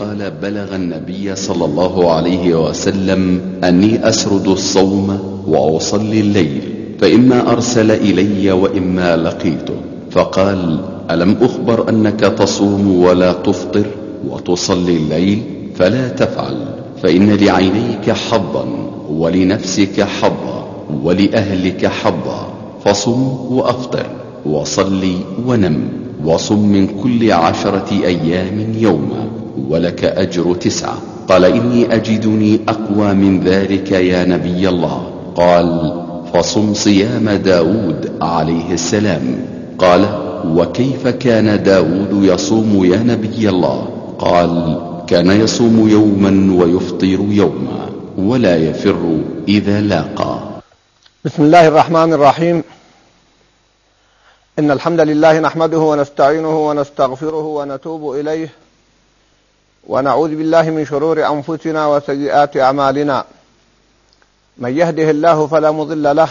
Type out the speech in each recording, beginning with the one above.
قال بلغ النبي صلى الله عليه وسلم أني أسرد الصوم وأصلي الليل فإما أرسل إلي وإما لقيته. فقال ألم أخبر أنك تصوم ولا تفطر وتصلي الليل؟ فلا تفعل فإن لعينيك حظا ولنفسك حظا ولأهلك حظا فصم وأفطر وصلي ونم وصم من كل عشرة أيام يوما. ولك أجر تسعة. قال إني أجدني أقوى من ذلك يا نبي الله. قال فصم صيام داود عليه السلام. قال وكيف كان داود يصوم يا نبي الله؟ قال كان يصوم يوما ويفطر يوما ولا يفر إذا لاقى. بسم الله الرحمن الرحيم. إن الحمد لله نحمده ونستعينه ونستغفره ونتوب إليه. ونعوذ بالله من شرور أنفسنا وسيئات أعمالنا. من يهده الله فلا مضل له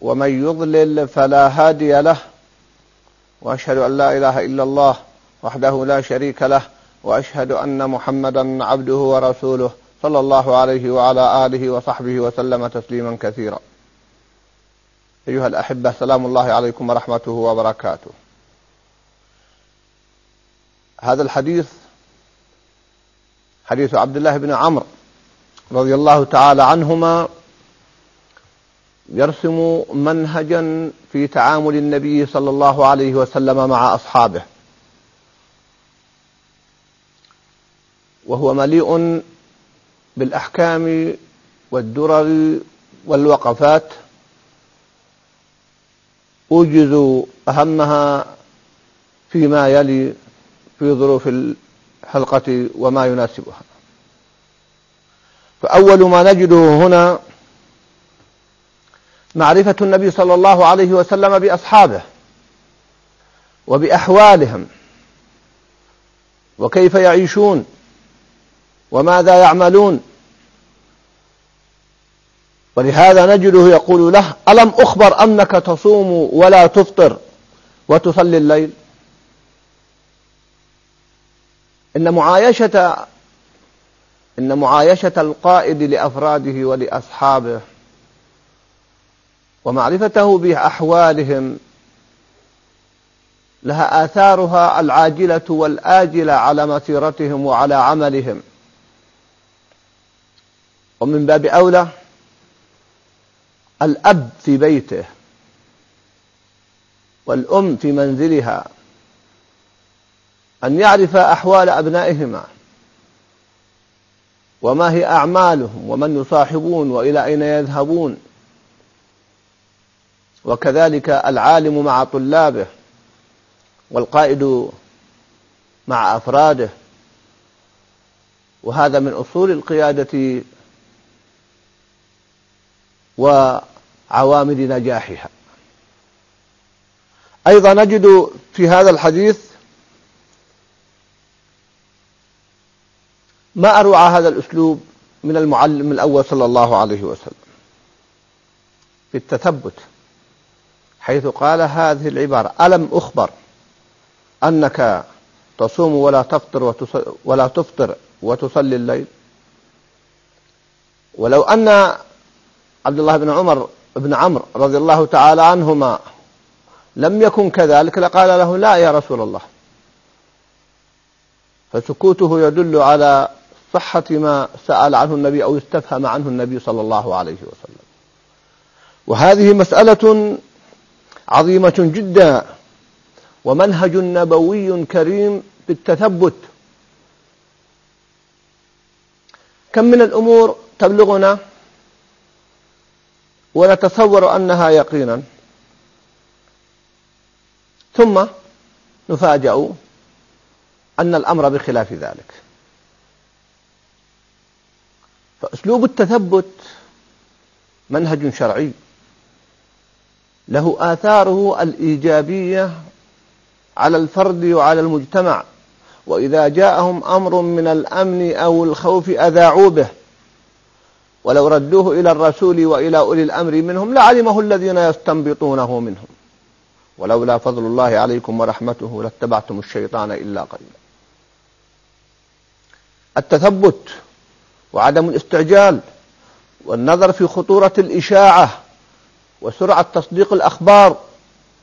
ومن يضلل فلا هادي له. وأشهد أن لا إله إلا الله وحده لا شريك له وأشهد أن محمدا عبده ورسوله صلى الله عليه وعلى آله وصحبه وسلم تسليما كثيرا. أيها الأحبة سلام الله عليكم ورحمته وبركاته. هذا الحديث حديث عبد الله بن عمرو رضي الله تعالى عنهما يرسم منهجا في تعامل النبي صلى الله عليه وسلم مع أصحابه. وهو مليء بالأحكام والدرر والوقفات. أوجز أهمها فيما يلي في ظروف الحلقة وما يناسبها. فأول ما نجده هنا معرفة النبي صلى الله عليه وسلم بأصحابه وبأحوالهم وكيف يعيشون وماذا يعملون. ولهذا نجده يقول له ألم أخبر أنك تصوم ولا تفطر وتصلي الليل؟ إن معايشة إن معايشة القائد لأفراده ولأصحابه ومعرفته بأحوالهم لها آثارها العاجلة والآجلة على مسيرتهم وعلى عملهم. ومن باب أولى الأب في بيته والأم في منزلها. أن يعرف أحوال أبنائهما وما هي أعمالهم ومن يصاحبون وإلى أين يذهبون. وكذلك العالم مع طلابه والقائد مع أفراده. وهذا من أصول القيادة وعوامل نجاحها. أيضا نجد في هذا الحديث ما أروع هذا الأسلوب من المعلم الأول صلى الله عليه وسلم في التثبت حيث قال هذه العبارة ألم أخبر أنك تصوم ولا تفطر ولا تفطر وتصلي الليل؟ ولو أن عبد الله بن عمر بن عمرو رضي الله تعالى عنهما لم يكن كذلك لقال له لا يا رسول الله. فسكوته يدل على صحة ما سأل عنه النبي أو استفهم عنه النبي صلى الله عليه وسلم. وهذه مسألة عظيمة جدا ومنهج نبوي كريم بالتثبت. كم من الأمور تبلغنا ونتصور أنها يقينا. ثم نفاجأ أن الأمر بخلاف ذلك. فأسلوب التثبت منهج شرعي. له آثاره الإيجابية على الفرد وعلى المجتمع. وإذا جاءهم أمر من الأمن أو الخوف أذاعوا به. ولو ردوه إلى الرسول وإلى أولي الأمر منهم لعلمه الذين يستنبطونه منهم. ولولا فضل الله عليكم ورحمته لاتبعتم الشيطان إلا قليلا. التثبت وعدم الاستعجال والنظر في خطورة الإشاعة وسرعة تصديق الأخبار.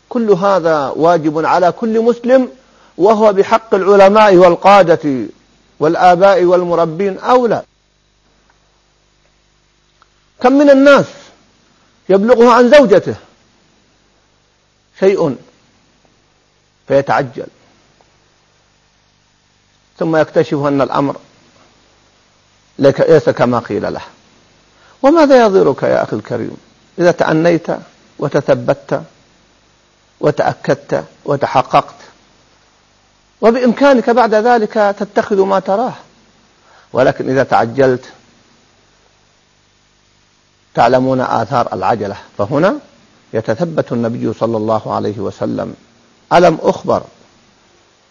كل هذا واجب على كل مسلم وهو بحق العلماء والقادة والآباء والمربين أولى. كم من الناس يبلغه عن زوجته؟ شيء فيتعجل. ثم يكتشف أن الأمر ليس كما قيل له. وماذا يضرك يا أخي الكريم؟ إذا تأنيت وتثبت وتأكدت وتحققت. وبإمكانك بعد ذلك تتخذ ما تراه. ولكن إذا تعجلت تعلمون آثار العجلة فهنا يتثبت النبي صلى الله عليه وسلم. ألم أخبر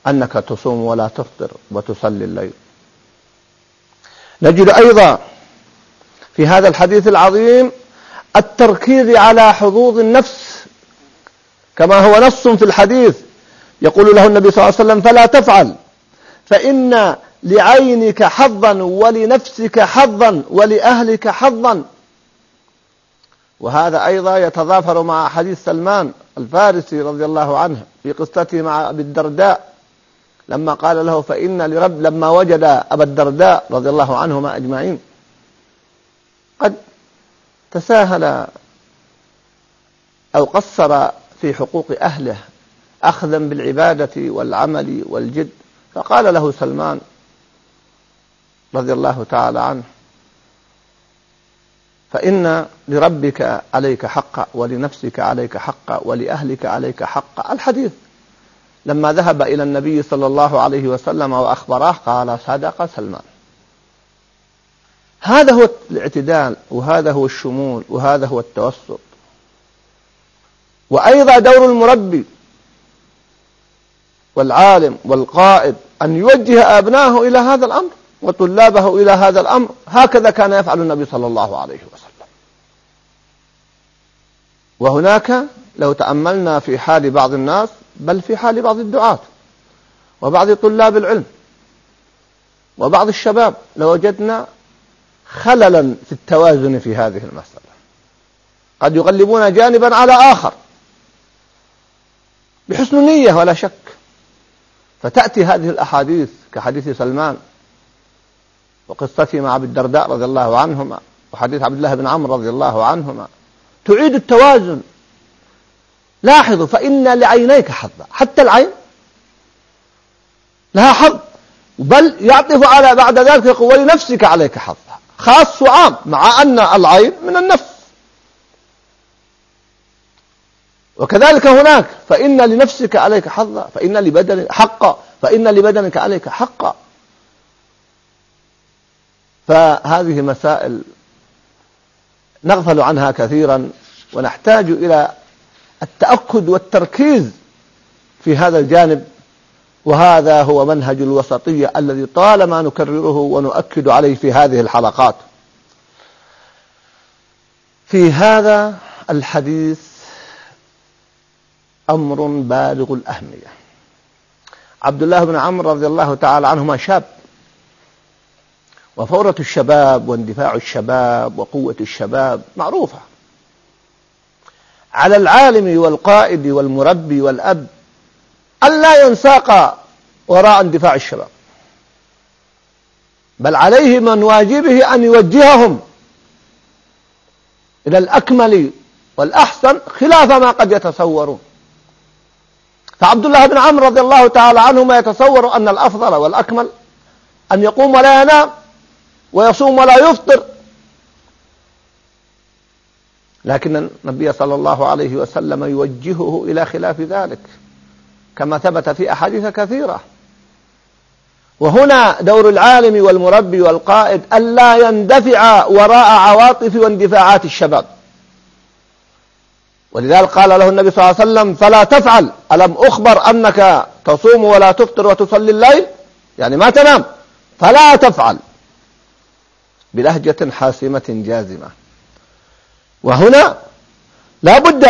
أنك تصوم ولا تفطر وتصلي الليل؟ نجد أيضا في هذا الحديث العظيم التركيز على حظوظ النفس كما هو نص في الحديث يقول له النبي صلى الله عليه وسلم فلا تفعل فإن لعينك حظا ولنفسك حظا ولأهلك حظا. وهذا أيضا يتضافر مع حديث سلمان الفارسي رضي الله عنه في قصته مع أبي الدرداء لما قال له فإن لرب لما وجد أبا الدرداء رضي الله عنهما أجمعين قد تساهل أو قصر في حقوق أهله أخذا بالعبادة والعمل والجد. فقال له سلمان رضي الله تعالى عنه فإن لربك عليك حقا ولنفسك عليك حقا ولأهلك عليك حقا الحديث لما ذهب إلى النبي صلى الله عليه وسلم وأخبره قال صدق سلمان. هذا هو الاعتدال وهذا هو الشمول وهذا هو التوسط. وأيضا دور المربي والعالم والقائد أن يوجه أبنائه إلى هذا الأمر وطلابه إلى هذا الأمر. هكذا كان يفعل النبي صلى الله عليه وسلم. وهناك لو تأملنا في حال بعض الناس بل في حال بعض الدعاة وبعض طلاب العلم وبعض الشباب لوجدنا خللا في التوازن في هذه المسألة. قد يغلبون جانبا على آخر بحسن نية ولا شك. فتأتي هذه الأحاديث كحديث سلمان وقصته مع عبد الدرداء رضي الله عنهما وحديث عبد الله بن عمرو رضي الله عنهما تعيد التوازن لاحظوا فإن لعينيك حظا. حتى العين لها حظ. بل يعطف على بعد ذلك يقول ولنفسك عليك حظا. خاص وعام مع أن العين من النفس. وكذلك هناك فإن لنفسك عليك حظا فإن لبدنك حقا. فإن لبدنك عليك حقا. فهذه مسائل نغفل عنها كثيرا ونحتاج إلى التأكد والتركيز في هذا الجانب وهذا هو منهج الوسطية الذي طالما نكرره ونؤكد عليه في هذه الحلقات. في هذا الحديث أمر بالغ الأهمية. عبد الله بن عمرو رضي الله تعالى عنهما شاب وفورة الشباب واندفاع الشباب وقوة الشباب معروفة. على العالم والقائد والمربي والأب ألا ينساق وراء اندفاع الشباب. بل عليه من واجبه أن يوجههم إلى الأكمل والأحسن خلاف ما قد يتصورون. فعبد الله بن عمرو رضي الله تعالى عنه ما يتصور أن الأفضل والأكمل أن يقوم ولا ينام ويصوم ولا يفطر لكن النبي صلى الله عليه وسلم يوجهه إلى خلاف ذلك كما ثبت في أحاديث كثيرة. وهنا دور العالم والمربي والقائد ألا يندفع وراء عواطف واندفاعات الشباب. ولذلك قال له النبي صلى الله عليه وسلم فلا تفعل ألم أخبر أنك تصوم ولا تفطر وتصلي الليل؟ يعني ما تنام. فلا تفعل. بلهجة حاسمة جازمة. وهنا لا بد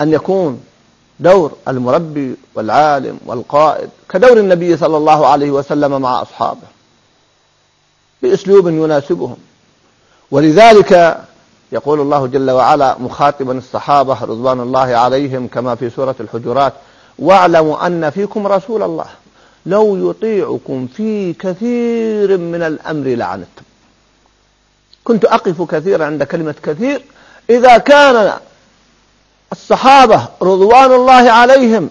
أن يكون دور المربي والعالم والقائد كدور النبي صلى الله عليه وسلم مع أصحابه بأسلوب يناسبهم. ولذلك يقول الله جل وعلا مخاطبا الصحابة رضوان الله عليهم كما في سورة الحجرات واعلموا أن فيكم رسول الله لو يطيعكم في كثير من الأمر لعنتم. كنت أقف كثيرا عند كلمة كثير. إذا كان الصحابة رضوان الله عليهم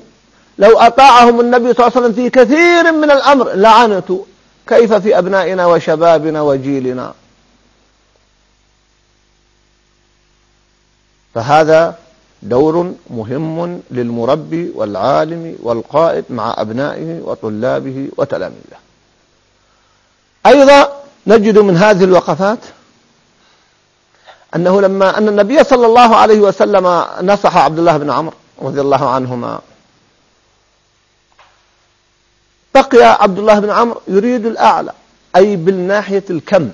لو أطاعهم النبي صلى الله عليه وسلم في كثير من الأمر لعنتوا كيف في أبنائنا وشبابنا وجيلنا. فهذا دور مهم للمربي والعالم والقائد مع أبنائه وطلابه وتلاميذه. أيضا نجد من هذه الوقفات أنه لما أن النبي صلى الله عليه وسلم نصح عبد الله بن عمرو رضي الله عنهما بقي عبد الله بن عمرو يريد الأعلى أي بالناحية الكم.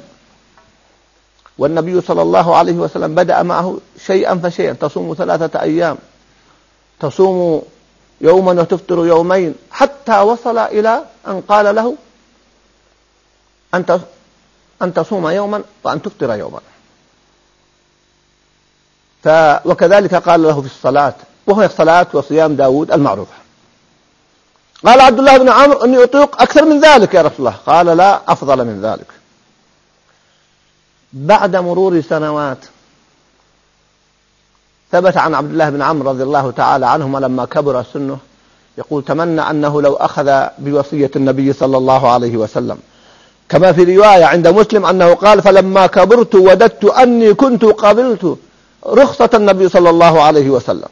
والنبي صلى الله عليه وسلم بدأ معه شيئا فشيئا تصوم ثلاثة أيام تصوم يوما وتفطر يومين حتى وصل إلى أن قال له أن تصوم يوما وأن تفطر يوما. ف وكذلك قال له في الصلاة وهو الصلاة وصيام داود المعروفة. قال عبد الله بن عمرو أني أطيق أكثر من ذلك يا رسول الله. قال لا أفضل من ذلك. بعد مرور سنوات ثبت عن عبد الله بن عمرو رضي الله تعالى عنهما لما كبر سنه يقول تمنى أنه لو أخذ بوصية النبي صلى الله عليه وسلم. كما في رواية عند مسلم أنه قال فلما كبرت وددت أني كنت قبلت رخصة النبي صلى الله عليه وسلم.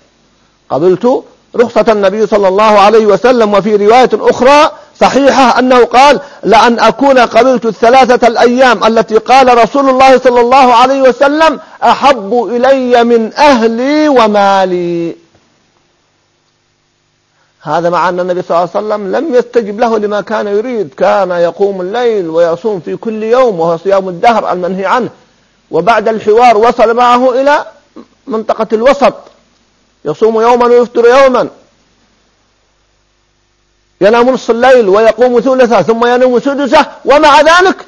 قبلت رخصة النبي صلى الله عليه وسلم وفي رواية أخرى صحيحة أنه قال لأن أكون قبلت الثلاثة الأيام التي قال رسول الله صلى الله عليه وسلم أحب إلي من أهلي ومالي. هذا مع أن النبي صلى الله عليه وسلم لم يستجب له لما كان يريد. كان يقوم الليل ويصوم في كل يوم وهو صيام الدهر المنهي عنه. وبعد الحوار وصل معه إلى منطقة الوسط. يصوم يوما ويفطر يوما. ينام نصف الليل ويقوم ثلثه ثم ينام سدسه ومع ذلك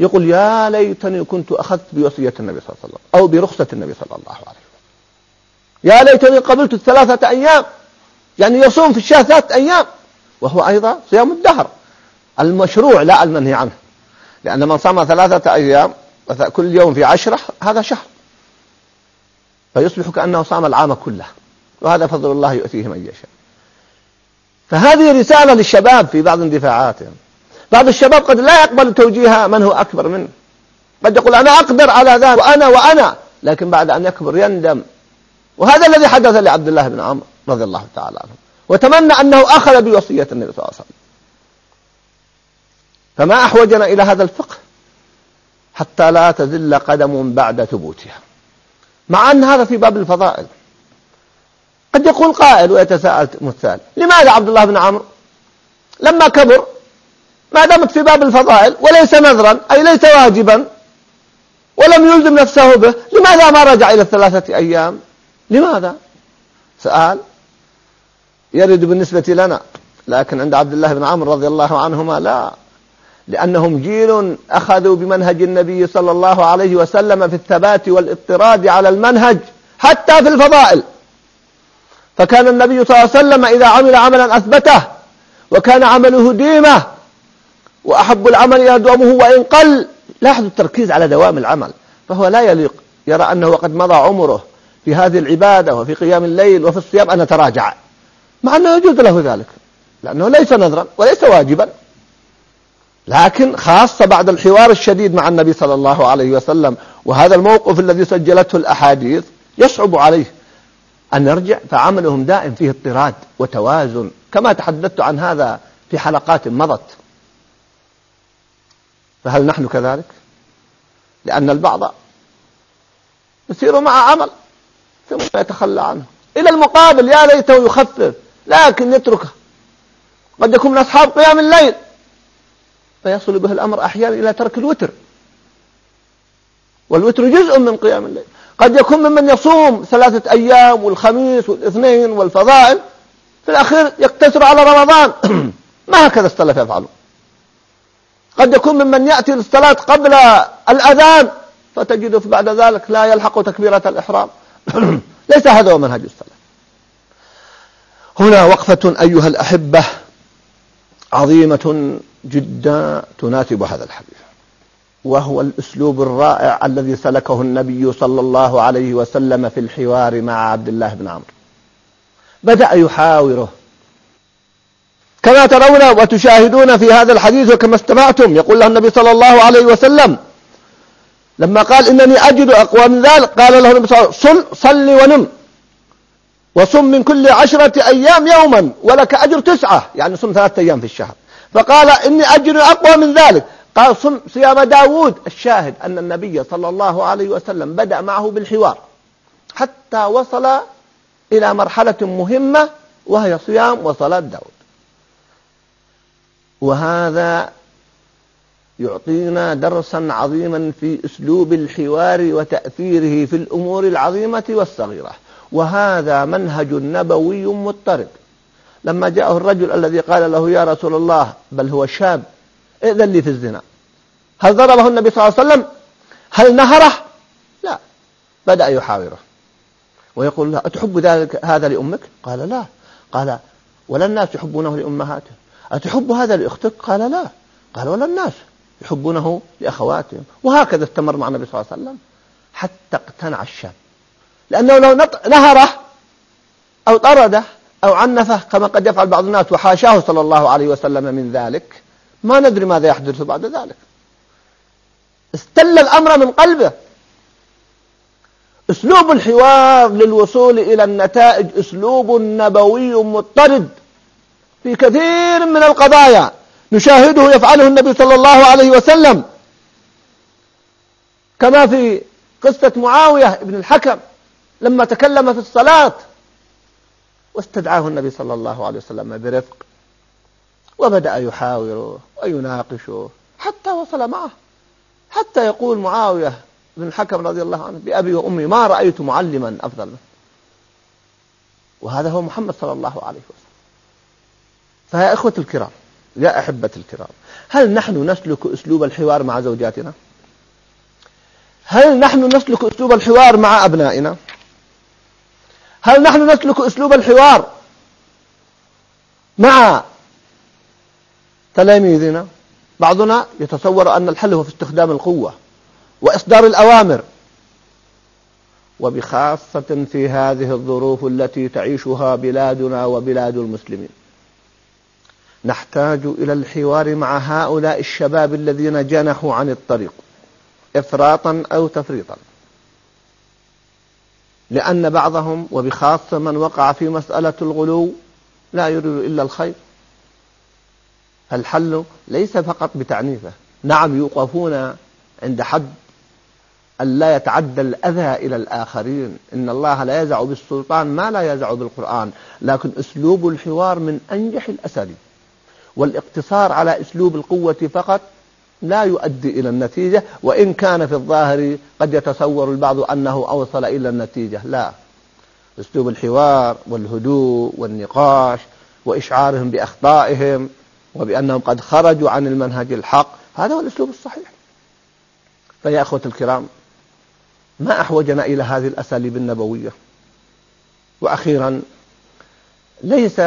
يقول يا ليتني كنت أخذت بوصية النبي صلى الله عليه وسلم أو برخصة النبي صلى الله عليه وسلم. يا ليتني قبلت الثلاثة أيام. يعني يصوم في الشهر ثلاثة أيام. وهو أيضا صيام الدهر. المشروع لا المنهي عنه. لأن من صام ثلاثة أيام كل يوم في عشرة هذا شهر. فيصبح كأنه صام العام كله. وهذا فضل الله يؤتيه من يشاء. فهذه رسالة للشباب في بعض اندفاعاتهم. بعض الشباب قد لا يقبل توجيه من هو أكبر منه. قد يقول أنا أقدر على ذلك وأنا وأنا لكن بعد أن يكبر يندم. وهذا الذي حدث لعبد الله بن عمرو رضي الله تعالى عنه. وتمنى أنه أخذ بوصية النبي صلى الله عليه وسلم. فما أحوجنا إلى هذا الفقه حتى لا تزل قدم بعد ثبوتها. مع أن هذا في باب الفضائل. قد يقول قائل ويتساءل مثال. لماذا عبد الله بن عمرو لما كبر ما دامت في باب الفضائل وليس نذرا أي ليس واجبا ولم يلزم نفسه به لماذا ما رجع إلى الثلاثة أيام؟ لماذا؟ سؤال يرد بالنسبة لنا لكن عند عبد الله بن عمرو رضي الله عنهما لا. لأنهم جيل أخذوا بمنهج النبي صلى الله عليه وسلم في الثبات والإضطراد على المنهج حتى في الفضائل. فكان النبي صلى الله عليه وسلم إذا عمل عملا أثبته وكان عمله ديمة وأحب العمل إلى دوامه وإن قل لاحظوا التركيز على دوام العمل فهو لا يليق يرى أنه قد مضى عمره في هذه العبادة وفي قيام الليل وفي الصيام أن تراجع مع أنه يجوز له ذلك لأنه ليس نذرا وليس واجبا. لكن خاصة بعد الحوار الشديد مع النبي صلى الله عليه وسلم وهذا الموقف الذي سجلته الأحاديث يصعب عليه أن يرجع فعملهم دائم فيه اضطراد وتوازن كما تحدثت عن هذا في حلقات مضت. فهل نحن كذلك؟ لأن البعض يسير مع عمل ثم يتخلى عنه. إلى المقابل يا ليته يخفف لكن يتركه. قد يكون من أصحاب قيام الليل. فيصل به الأمر أحيانا إلى ترك الوتر. والوتر جزء من قيام الليل. قد يكون ممن يصوم ثلاثة أيام والخميس والاثنين والفضائل في الأخير يقتصر على رمضان. ما هكذا السلف يفعلون. قد يكون ممن يأتي للصلاة قبل الأذان فتجده بعد ذلك لا يلحق تكبيرة الإحرام. ليس هذا هو منهج السلف. هنا وقفة أيها الأحبة عظيمة جدا تناسب هذا الحديث. وهو الأسلوب الرائع الذي سلكه النبي صلى الله عليه وسلم في الحوار مع عبد الله بن عمرو. بدأ يحاوره. كما ترون وتشاهدون في هذا الحديث وكما استمعتم يقول له النبي صلى الله عليه وسلم لما قال إنني أجد أقوى من ذلك قال له النبي صلى الله عليه وسلم صل صل ونم. وصم من كل عشرة أيام يوما ولك أجر تسعة يعني صم ثلاثة أيام في الشهر. فقال إني أجر أقوى من ذلك. قال صم صيام داود الشاهد أن النبي صلى الله عليه وسلم بدأ معه بالحوار حتى وصل إلى مرحلة مهمة وهي صيام وصلاة داود. وهذا يعطينا درسا عظيما في أسلوب الحوار وتأثيره في الأمور العظيمة والصغيرة. وهذا منهج نبوي مضطرد لما جاءه الرجل الذي قال له يا رسول الله بل هو شاب ائذن لي في الزنا. هل ضربه النبي صلى الله عليه وسلم؟ هل نهره؟ لا. بدأ يحاوره. ويقول له أتحب ذلك هذا لأمك؟ قال لا. قال ولا الناس يحبونه لأمهاتهم أتحب هذا لأختك؟ قال لا. قال ولا الناس يحبونه لأخواتهم. وهكذا استمر مع النبي صلى الله عليه وسلم حتى اقتنع الشاب. لأنه لو نهره أو طرده أو عنفه كما قد يفعل بعض الناس وحاشاه صلى الله عليه وسلم من ذلك. ما ندري ماذا يحدث بعد ذلك. استل الأمر من قلبه. أسلوب الحوار للوصول إلى النتائج أسلوب نبوي مضطرد في كثير من القضايا. نشاهده يفعله النبي صلى الله عليه وسلم. كما في قصة معاوية بن الحكم لما تكلم في الصلاة. واستدعاه النبي صلى الله عليه وسلم برفق وبدأ يحاوره ويناقشه حتى وصل معه. حتى يقول معاوية بن الحكم رضي الله عنه بأبي وأمي ما رأيت معلما أفضل منه وهذا هو محمد صلى الله عليه وسلم. فيا إخوة الكرام يا أحبة الكرام هل نحن نسلك أسلوب الحوار مع زوجاتنا؟ هل نحن نسلك أسلوب الحوار مع أبنائنا؟ هل نحن نسلك أسلوب الحوار مع تلاميذنا؟ بعضنا يتصور أن الحل هو في استخدام القوة وإصدار الأوامر. وبخاصة في هذه الظروف التي تعيشها بلادنا وبلاد المسلمين. نحتاج إلى الحوار مع هؤلاء الشباب الذين جنحوا عن الطريق إفراطا أو تفريطا. لأن بعضهم وبخاصة من وقع في مسألة الغلو لا يريد إلا الخير. الحل ليس فقط بتعنيفه. نعم يوقفون عند حد أن لا يتعدى الأذى إلى الآخرين. إن الله لا يزع بالسلطان ما لا يزع بالقرآن. لكن أسلوب الحوار من أنجح الأساليب والإقتصار على أسلوب القوة فقط لا يؤدي إلى النتيجة وإن كان في الظاهر قد يتصور البعض أنه أوصل إلى النتيجة. لا. أسلوب الحوار والهدوء والنقاش وإشعارهم بأخطائهم وبأنهم قد خرجوا عن المنهج الحق هذا هو الأسلوب الصحيح. فيا أخوة الكرام ما أحوجنا إلى هذه الأساليب النبوية؟ وأخيرا ليس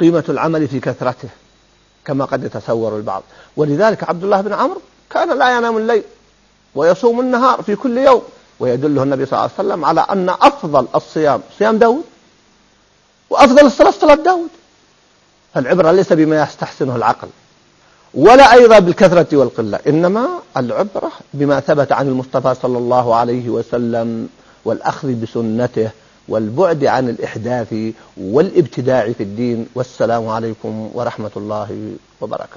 قيمة العمل في كثرته. كما قد يتصور البعض. ولذلك عبد الله بن عمرو كان لا ينام الليل ويصوم النهار في كل يوم ويدله النبي صلى الله عليه وسلم على أن أفضل الصيام صيام داود وأفضل الصلاة صلاة داود. فالعبرة ليس بما يستحسنه العقل ولا أيضا بالكثرة والقلة إنما العبرة بما ثبت عن المصطفى صلى الله عليه وسلم والأخذ بسنته والبعد عن الإحداث والابتداع في الدين والسلام عليكم ورحمة الله وبركاته.